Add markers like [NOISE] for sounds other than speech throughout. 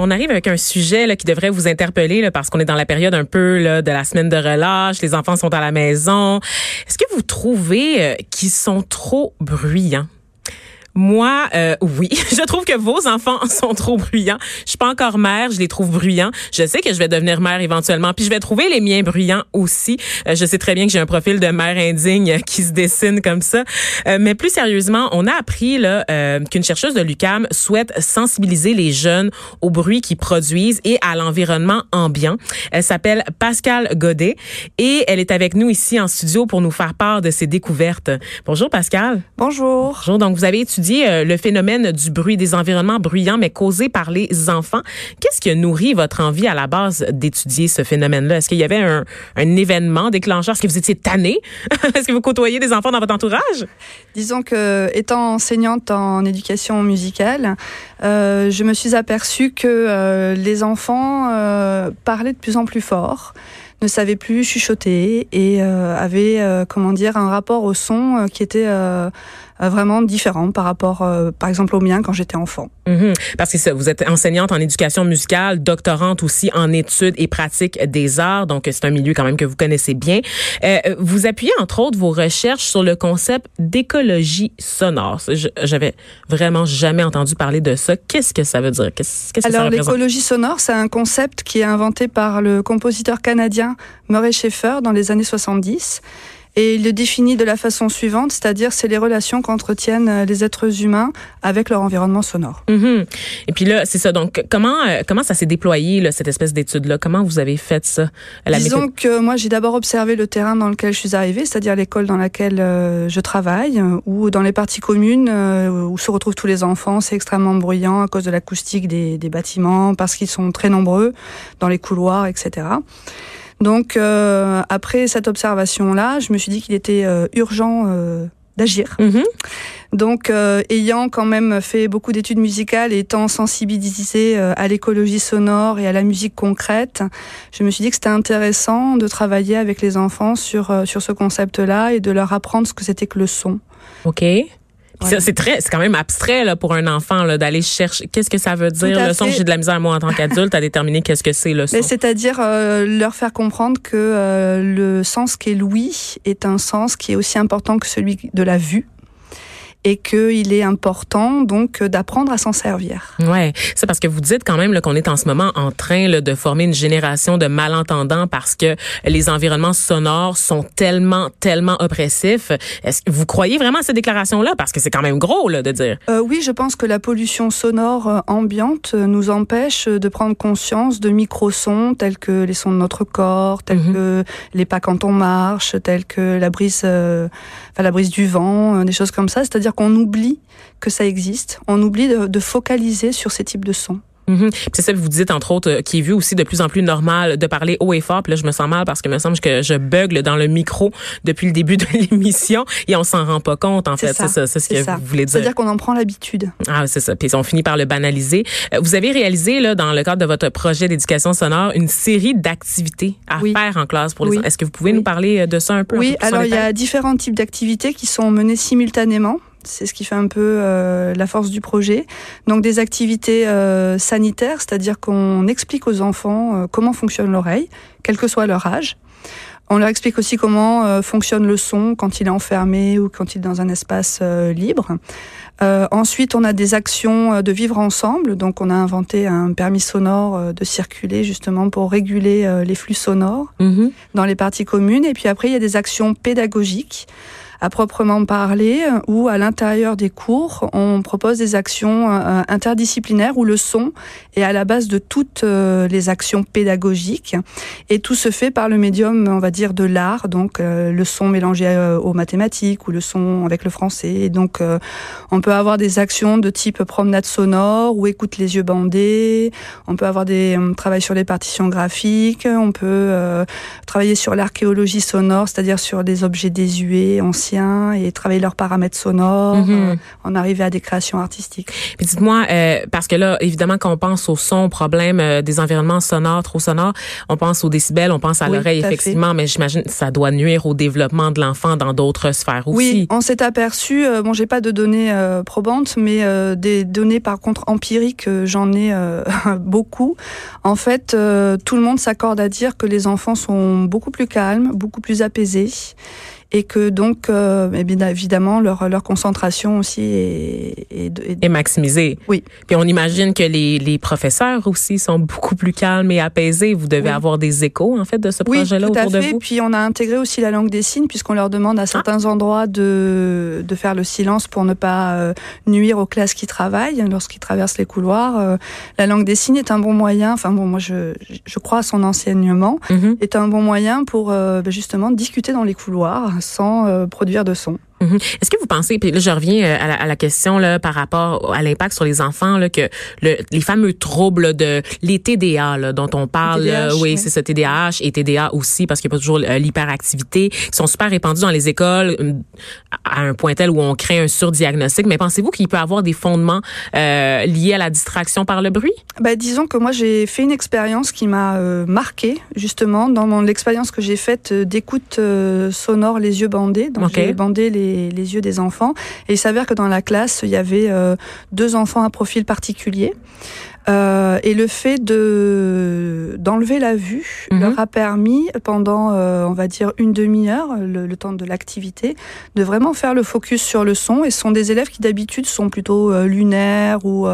On arrive avec un sujet là, qui devrait vous interpeller là, parce qu'on est dans la période un peu là, de la semaine de relâche, les enfants sont à la maison. Est-ce que vous trouvez euh, qu'ils sont trop bruyants? Moi, euh, oui, [LAUGHS] je trouve que vos enfants [LAUGHS] sont trop bruyants. Je suis pas encore mère, je les trouve bruyants. Je sais que je vais devenir mère éventuellement, puis je vais trouver les miens bruyants aussi. Euh, je sais très bien que j'ai un profil de mère indigne [LAUGHS] qui se dessine comme ça. Euh, mais plus sérieusement, on a appris là qu'une chercheuse de l'UCAM souhaite sensibiliser les jeunes au bruit qu'ils produisent et à l'environnement ambiant. Elle s'appelle Pascal Godet et elle est avec nous ici en studio pour nous faire part de ses découvertes. Bonjour Pascal. Bonjour. Bonjour. Donc vous avez étudié euh, le phénomène du bruit, des environnements bruyants, mais causés par les enfants. Qu'est-ce qui a nourri votre envie à la base d'étudier ce phénomène-là? Est-ce qu'il y avait un, un événement déclencheur? Est-ce que vous étiez tanné? [LAUGHS] Est-ce que vous côtoyez des enfants dans votre entourage? Disons que, étant enseignante en éducation musicale, euh, je me suis aperçue que euh, les enfants euh, parlaient de plus en plus fort ne savaient plus chuchoter et avaient, comment dire, un rapport au son qui était vraiment différent par rapport, par exemple, au mien quand j'étais enfant. Mm-hmm. Parce que vous êtes enseignante en éducation musicale, doctorante aussi en études et pratiques des arts, donc c'est un milieu quand même que vous connaissez bien. vous appuyez entre autres vos recherches sur le concept d'écologie sonore. J'avais vraiment jamais entendu parler de ça. Qu'est-ce que ça veut dire? Qu'est-ce que Alors l'écologie sonore, c'est un concept qui est inventé par le compositeur canadien Murray Schaeffer dans les années 70 et il le définit de la façon suivante, c'est-à-dire c'est les relations qu'entretiennent euh, les êtres humains avec leur environnement sonore. Mm-hmm. Et puis là, c'est ça. Donc comment euh, comment ça s'est déployé là, cette espèce d'étude là Comment vous avez fait ça la Disons que moi j'ai d'abord observé le terrain dans lequel je suis arrivée, c'est-à-dire l'école dans laquelle euh, je travaille, ou dans les parties communes où se retrouvent tous les enfants. C'est extrêmement bruyant à cause de l'acoustique des, des bâtiments, parce qu'ils sont très nombreux dans les couloirs, etc. Donc euh, après cette observation-là, je me suis dit qu'il était euh, urgent euh, d'agir. Mhm. Donc ayant quand même fait beaucoup d'études musicales et étant sensibilisée à l'écologie sonore et à la musique concrète, je me suis dit que c'était intéressant de travailler avec les enfants sur sur ce concept-là et de leur apprendre ce que c'était que le son. OK. C'est très, c'est quand même abstrait là pour un enfant là d'aller chercher. Qu'est-ce que ça veut dire le son J'ai de la misère moi en tant qu'adulte à déterminer qu'est-ce que c'est le son. C'est-à-dire euh, leur faire comprendre que euh, le sens qu'est l'ouïe est un sens qui est aussi important que celui de la vue et qu'il est important donc d'apprendre à s'en servir. Ouais, c'est parce que vous dites quand même qu'on est en ce moment en train là, de former une génération de malentendants parce que les environnements sonores sont tellement tellement oppressifs. Est-ce que vous croyez vraiment à ces déclarations-là? Parce que c'est quand même gros là de dire euh, Oui, je pense que la pollution sonore euh, ambiante nous empêche de prendre conscience de microsons tels que les sons de notre corps, tels mm-hmm. que les pas quand on marche, tels que la brise, euh, enfin la brise du vent, euh, des choses comme ça. C'est-à-dire qu'on oublie que ça existe, on oublie de, focaliser sur ces types de sons. Mhm. C'est ça que vous dites, entre autres, euh, qui est vu aussi de plus en plus normal de parler haut et fort. Puis là, je me sens mal parce que me semble que je bugle dans le micro depuis le début de [LAUGHS] l'émission et on s'en rend pas compte, en fait. C'est ça, c'est ce que vous voulez dire. C'est-à-dire qu'on en prend l'habitude. Ah, c'est ça. Puis on finit par le banaliser. Euh, vous avez réalisé, là, dans le cadre de votre projet d'éducation sonore, une série d'activités à faire en classe pour les Est-ce que vous pouvez nous parler de ça un peu? Oui, alors il y a différents types d'activités qui sont menées simultanément. C'est ce qui fait un peu euh, la force du projet. Donc des activités euh, sanitaires, c'est-à-dire qu'on explique aux enfants euh, comment fonctionne l'oreille, quel que soit leur âge. On leur explique aussi comment fonctionne le son quand il est enfermé ou quand il est dans un espace libre. ensuite, on a des actions de vivre ensemble. Donc, on a inventé un permis sonore de circuler justement pour réguler les flux sonores mm-hmm. dans les parties communes. Et puis après, il y a des actions pédagogiques à proprement parler, ou à l'intérieur des cours, on propose des actions euh, interdisciplinaires où le son est à la base de toutes euh, les actions pédagogiques. Et tout se fait par le médium, on va dire, de l'art, donc euh, le son mélangé aux mathématiques ou le son avec le français. Donc, on peut avoir des actions de type promenade sonore ou écoute les yeux bandés. On peut avoir des travail sur les partitions graphiques. On peut travailler sur l'archéologie sonore, c'est-à-dire sur des objets désuets, anciens, et travailler leurs paramètres sonores. Mm en arriver à des créations artistiques. dites-moi, parce que là, évidemment, quand on pense au son, au problème euh, des environnements sonores, trop sonores, on pense aux décibels, on pense à l'oreille, effectivement, mais j'imagine que ça doit nuire au développement de l'enfant dans d'autres sphères aussi. Oui, on s'est aperçu, euh, bon, j'ai pas de données euh, probantes, mais des données par contre empiriques, j'en ai [LAUGHS] beaucoup. En fait, tout le monde s'accorde à dire que les enfants sont beaucoup plus calmes, beaucoup plus apaisés et que donc, euh, eh bien, évidemment, leur, leur concentration aussi est, est, est, maximisée. Oui. Puis on imagine que les, les professeurs aussi sont beaucoup plus calmes et apaisés. Vous devez avoir des échos, en fait, de ce projet-là autour de vous. Puis on a intégré aussi la langue des signes, puisqu'on leur demande à certains endroits de, de faire le silence pour ne pas euh, nuire aux classes qui travaillent lorsqu'ils traversent les couloirs. Euh, la langue des signes est un bon moyen, enfin bon, moi je, je crois à son enseignement, mm-hmm. est un bon moyen pour euh, ben, justement discuter dans les couloirs sans euh, produire de son. Mhm. Est-ce que vous pensez, puis là je reviens euh, à la, question là par rapport à l'impact sur les enfants là que le, les fameux troubles de les TDA là, dont on parle, oui, c'est ce TDAH et TDA aussi parce qu'il n'y a pas toujours euh, l'hyperactivité, qui sont super répandus dans les écoles euh, à un point tel où on crée un surdiagnostic. Mais pensez-vous qu'il peut avoir des fondements euh, liés à la distraction par le bruit? Ben, disons que moi j'ai fait une expérience qui m'a euh, marqué justement dans mon l'expérience que j'ai faite d'écoute sonore les yeux bandés. Donc j'ai bandé les les, yeux des enfants. Et il s'avère que dans la classe, il y avait euh, deux enfants à profil particulier. Euh, et le fait de d'enlever la vue mhm. leur a permis pendant, euh, on va dire, une demi-heure, le, le, temps de l'activité, de vraiment faire le focus sur le son. Et ce sont des élèves qui d'habitude sont plutôt euh, lunaires ou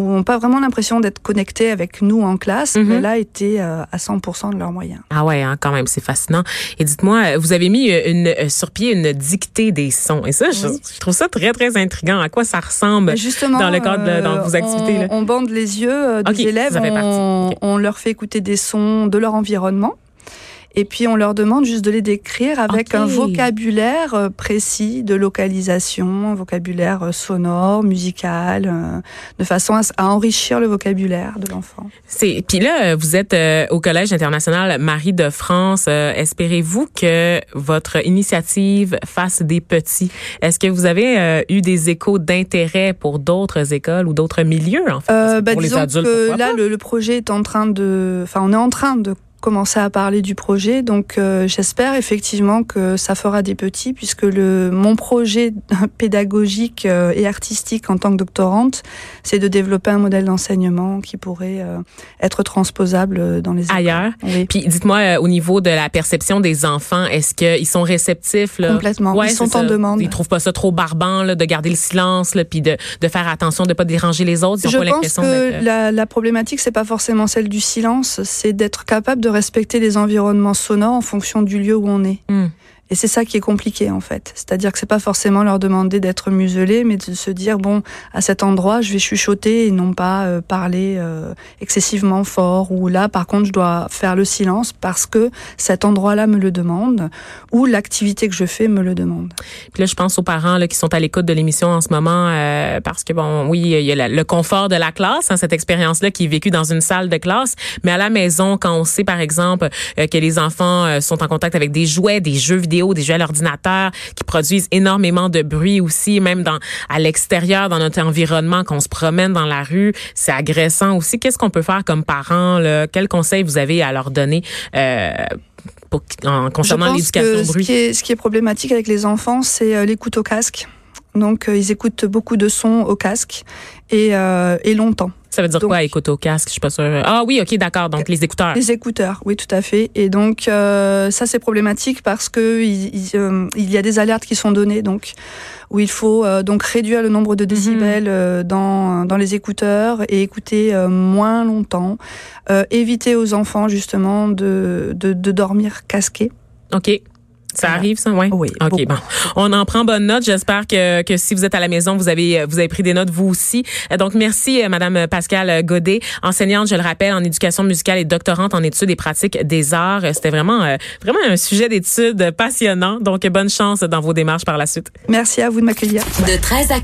n'ont pas vraiment l'impression d'être connectés avec nous en classe, mhm. mais là étaient à 100% de leurs moyens. Ah ouais, hein, quand même, c'est fascinant. Et dites-moi, vous avez mis une, sur pied une dictée des sons. Et ça, je, trouve ça très, très intriguant. À quoi ça ressemble justement, dans le cadre de dans vos activités? Là? On, on bande les yeux euh, des élèves, on, leur fait écouter des sons de leur environnement. Et puis on leur demande juste de les décrire avec un vocabulaire euh, précis de localisation, un vocabulaire euh, sonore, musical, euh, de façon à, enrichir le vocabulaire de l'enfant. C'est puis là vous êtes au Collège international Marie de France. Espérez-vous que votre initiative fasse des petits? Est-ce que vous avez eu des échos d'intérêt pour d'autres écoles ou d'autres milieux en fait? Bah, disons que là le, le, projet est en train de, enfin on est en train de commencer à parler du projet. Donc euh, j'espère effectivement que ça fera des petits puisque le mon projet [LAUGHS] pédagogique euh, et artistique en tant que doctorante, c'est de développer un modèle d'enseignement qui pourrait euh, être transposable dans les ailleurs? Puis dites-moi au niveau de la perception des enfants, est-ce qu'ils sont réceptifs là? Complètement. Ouais, ils sont en demande. Ils trouvent pas ça trop barbant là, de garder le silence là, puis de, de faire attention de pas déranger les autres. Ils Je pense que la, la problématique c'est pas forcément celle du silence, c'est d'être capable de respecter les environnements sonores en fonction du lieu où on est. Hmm. Et c'est ça qui est compliqué en fait. C'est-à-dire que c'est pas forcément leur demander d'être muselés, mais de se dire bon, à cet endroit, je vais chuchoter et non pas euh, parler euh, excessivement fort. Ou là, par contre, je dois faire le silence parce que cet endroit-là me le demande ou l'activité que je fais me le demande. Puis là, je pense aux parents là, qui sont à l'écoute de l'émission en ce moment euh, parce que bon, oui, il y a le confort de la classe, hein, cette expérience-là qui est vécue dans une salle de classe, mais à la maison, quand on sait par exemple que les enfants sont en contact avec des jouets, des jeux vidéo des jeux à l'ordinateur qui produisent énormément de bruit aussi, même dans à l'extérieur, dans notre environnement, quand on se promène dans la rue, c'est agressant aussi. Qu'est-ce qu'on peut faire comme parents? Là? Quels conseils vous avez à leur donner? Euh, pour, en concernant l'éducation au bruit? Ce qui, est, ce qui est problématique avec les enfants, c'est euh, l'écoute au casque. Donc, euh, ils écoutent beaucoup de sons au casque et, et longtemps. Ça veut dire quoi, écouter au casque? Je suis pas sûre. Ah oui, ok, d'accord. Donc, les écouteurs. Les écouteurs, oui, tout à fait. Et donc, euh, ça, c'est problématique parce que il, euh, il, y a des alertes qui sont données, donc, où il faut euh, donc réduire le nombre de décibels mhm. dans, dans les écouteurs et écouter moins longtemps. éviter aux enfants, justement, de, de, de dormir casqués. OK. Ça arrive, ça, ouais? Oui, OK, beaucoup. bon. On en prend bonne note. J'espère que, que si vous êtes à la maison, vous avez, vous avez pris des notes vous aussi. Euh, Donc, merci, euh, Madame Pascale Godet, enseignante, je le rappelle, en éducation musicale et doctorante en études et pratiques des arts. C'était vraiment, euh, vraiment un sujet d'étude passionnant. Donc, bonne chance dans vos démarches par la suite. Merci à vous de m'accueillir. De 13 à